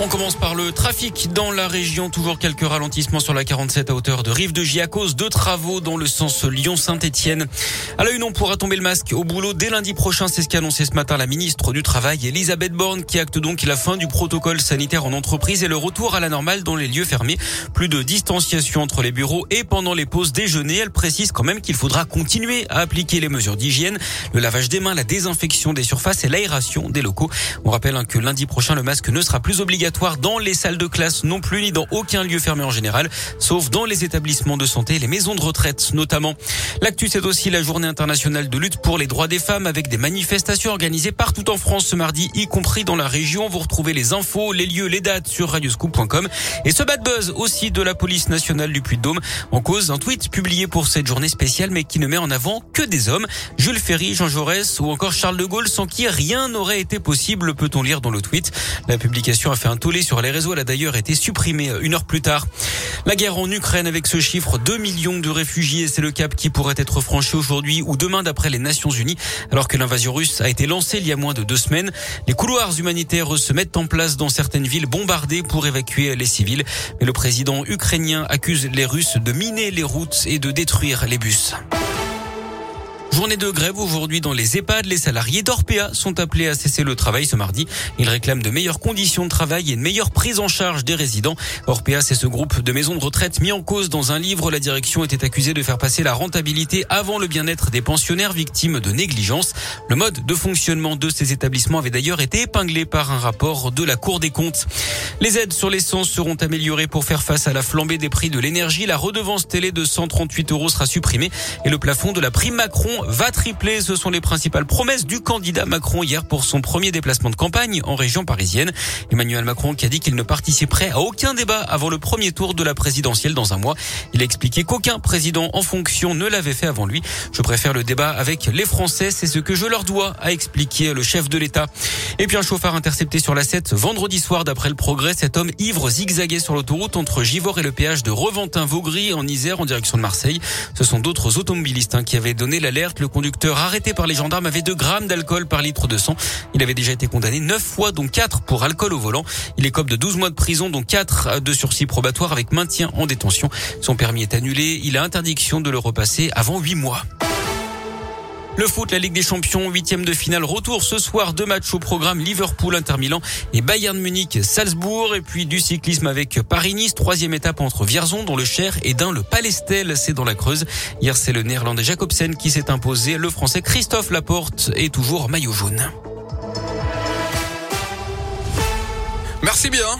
On commence par le trafic dans la région. Toujours quelques ralentissements sur la 47 à hauteur de Rive de J à cause de travaux dans le sens Lyon-Saint-Etienne. À la une, on pourra tomber le masque au boulot dès lundi prochain. C'est ce qu'a annoncé ce matin la ministre du Travail, Elisabeth Borne, qui acte donc la fin du protocole sanitaire en entreprise et le retour à la normale dans les lieux fermés. Plus de distanciation entre les bureaux et pendant les pauses déjeuner. Elle précise quand même qu'il faudra continuer à appliquer les mesures d'hygiène, le lavage des mains, la désinfection des surfaces et l'aération des locaux. On rappelle hein, que lundi prochain, le masque ne sera plus obligatoire dans les salles de classe non plus, ni dans aucun lieu fermé en général, sauf dans les établissements de santé et les maisons de retraite notamment. L'actu, c'est aussi la journée internationale de lutte pour les droits des femmes avec des manifestations organisées partout en France ce mardi, y compris dans la région. Vous retrouvez les infos, les lieux, les dates sur radioscoop.com. Et ce bad buzz aussi de la police nationale du Puy-de-Dôme en cause un tweet publié pour cette journée spéciale mais qui ne met en avant que des hommes. Jules Ferry, Jean Jaurès ou encore Charles de Gaulle sans qui rien n'aurait été possible, peut-on lire dans le tweet. La publication a fait tollé sur les réseaux. Elle a d'ailleurs été supprimée une heure plus tard. La guerre en Ukraine avec ce chiffre 2 millions de réfugiés, c'est le cap qui pourrait être franchi aujourd'hui ou demain d'après les Nations Unies, alors que l'invasion russe a été lancée il y a moins de deux semaines. Les couloirs humanitaires se mettent en place dans certaines villes bombardées pour évacuer les civils. Mais le président ukrainien accuse les Russes de miner les routes et de détruire les bus. Journée de grève aujourd'hui dans les EHPAD. Les salariés d'Orpea sont appelés à cesser le travail ce mardi. Ils réclament de meilleures conditions de travail et une meilleure prise en charge des résidents. Orpea, c'est ce groupe de maisons de retraite mis en cause dans un livre. La direction était accusée de faire passer la rentabilité avant le bien-être des pensionnaires victimes de négligence. Le mode de fonctionnement de ces établissements avait d'ailleurs été épinglé par un rapport de la Cour des comptes. Les aides sur l'essence seront améliorées pour faire face à la flambée des prix de l'énergie. La redevance télé de 138 euros sera supprimée et le plafond de la prime Macron va tripler. Ce sont les principales promesses du candidat Macron hier pour son premier déplacement de campagne en région parisienne. Emmanuel Macron qui a dit qu'il ne participerait à aucun débat avant le premier tour de la présidentielle dans un mois. Il a expliqué qu'aucun président en fonction ne l'avait fait avant lui. Je préfère le débat avec les Français, c'est ce que je leur dois, a expliqué le chef de l'État. Et puis un chauffard intercepté sur la 7 vendredi soir d'après le progrès. Cet homme ivre zigzaguait sur l'autoroute entre Givors et le péage de Reventin-Vaugry en Isère en direction de Marseille. Ce sont d'autres automobilistes hein, qui avaient donné l'alerte le conducteur arrêté par les gendarmes avait 2 grammes d'alcool par litre de sang. Il avait déjà été condamné 9 fois, dont 4 pour alcool au volant. Il écope de 12 mois de prison, dont 4 de sursis probatoire avec maintien en détention. Son permis est annulé. Il a interdiction de le repasser avant 8 mois. Le foot, la Ligue des Champions, huitième de finale, retour ce soir, deux matchs au programme Liverpool, Inter Milan et Bayern Munich, Salzbourg, et puis du cyclisme avec Paris-Nice, troisième étape entre Vierzon, dont le Cher, et d'un le Palestel, c'est dans la Creuse. Hier, c'est le néerlandais Jacobsen qui s'est imposé, le français Christophe Laporte est toujours maillot jaune. Merci bien.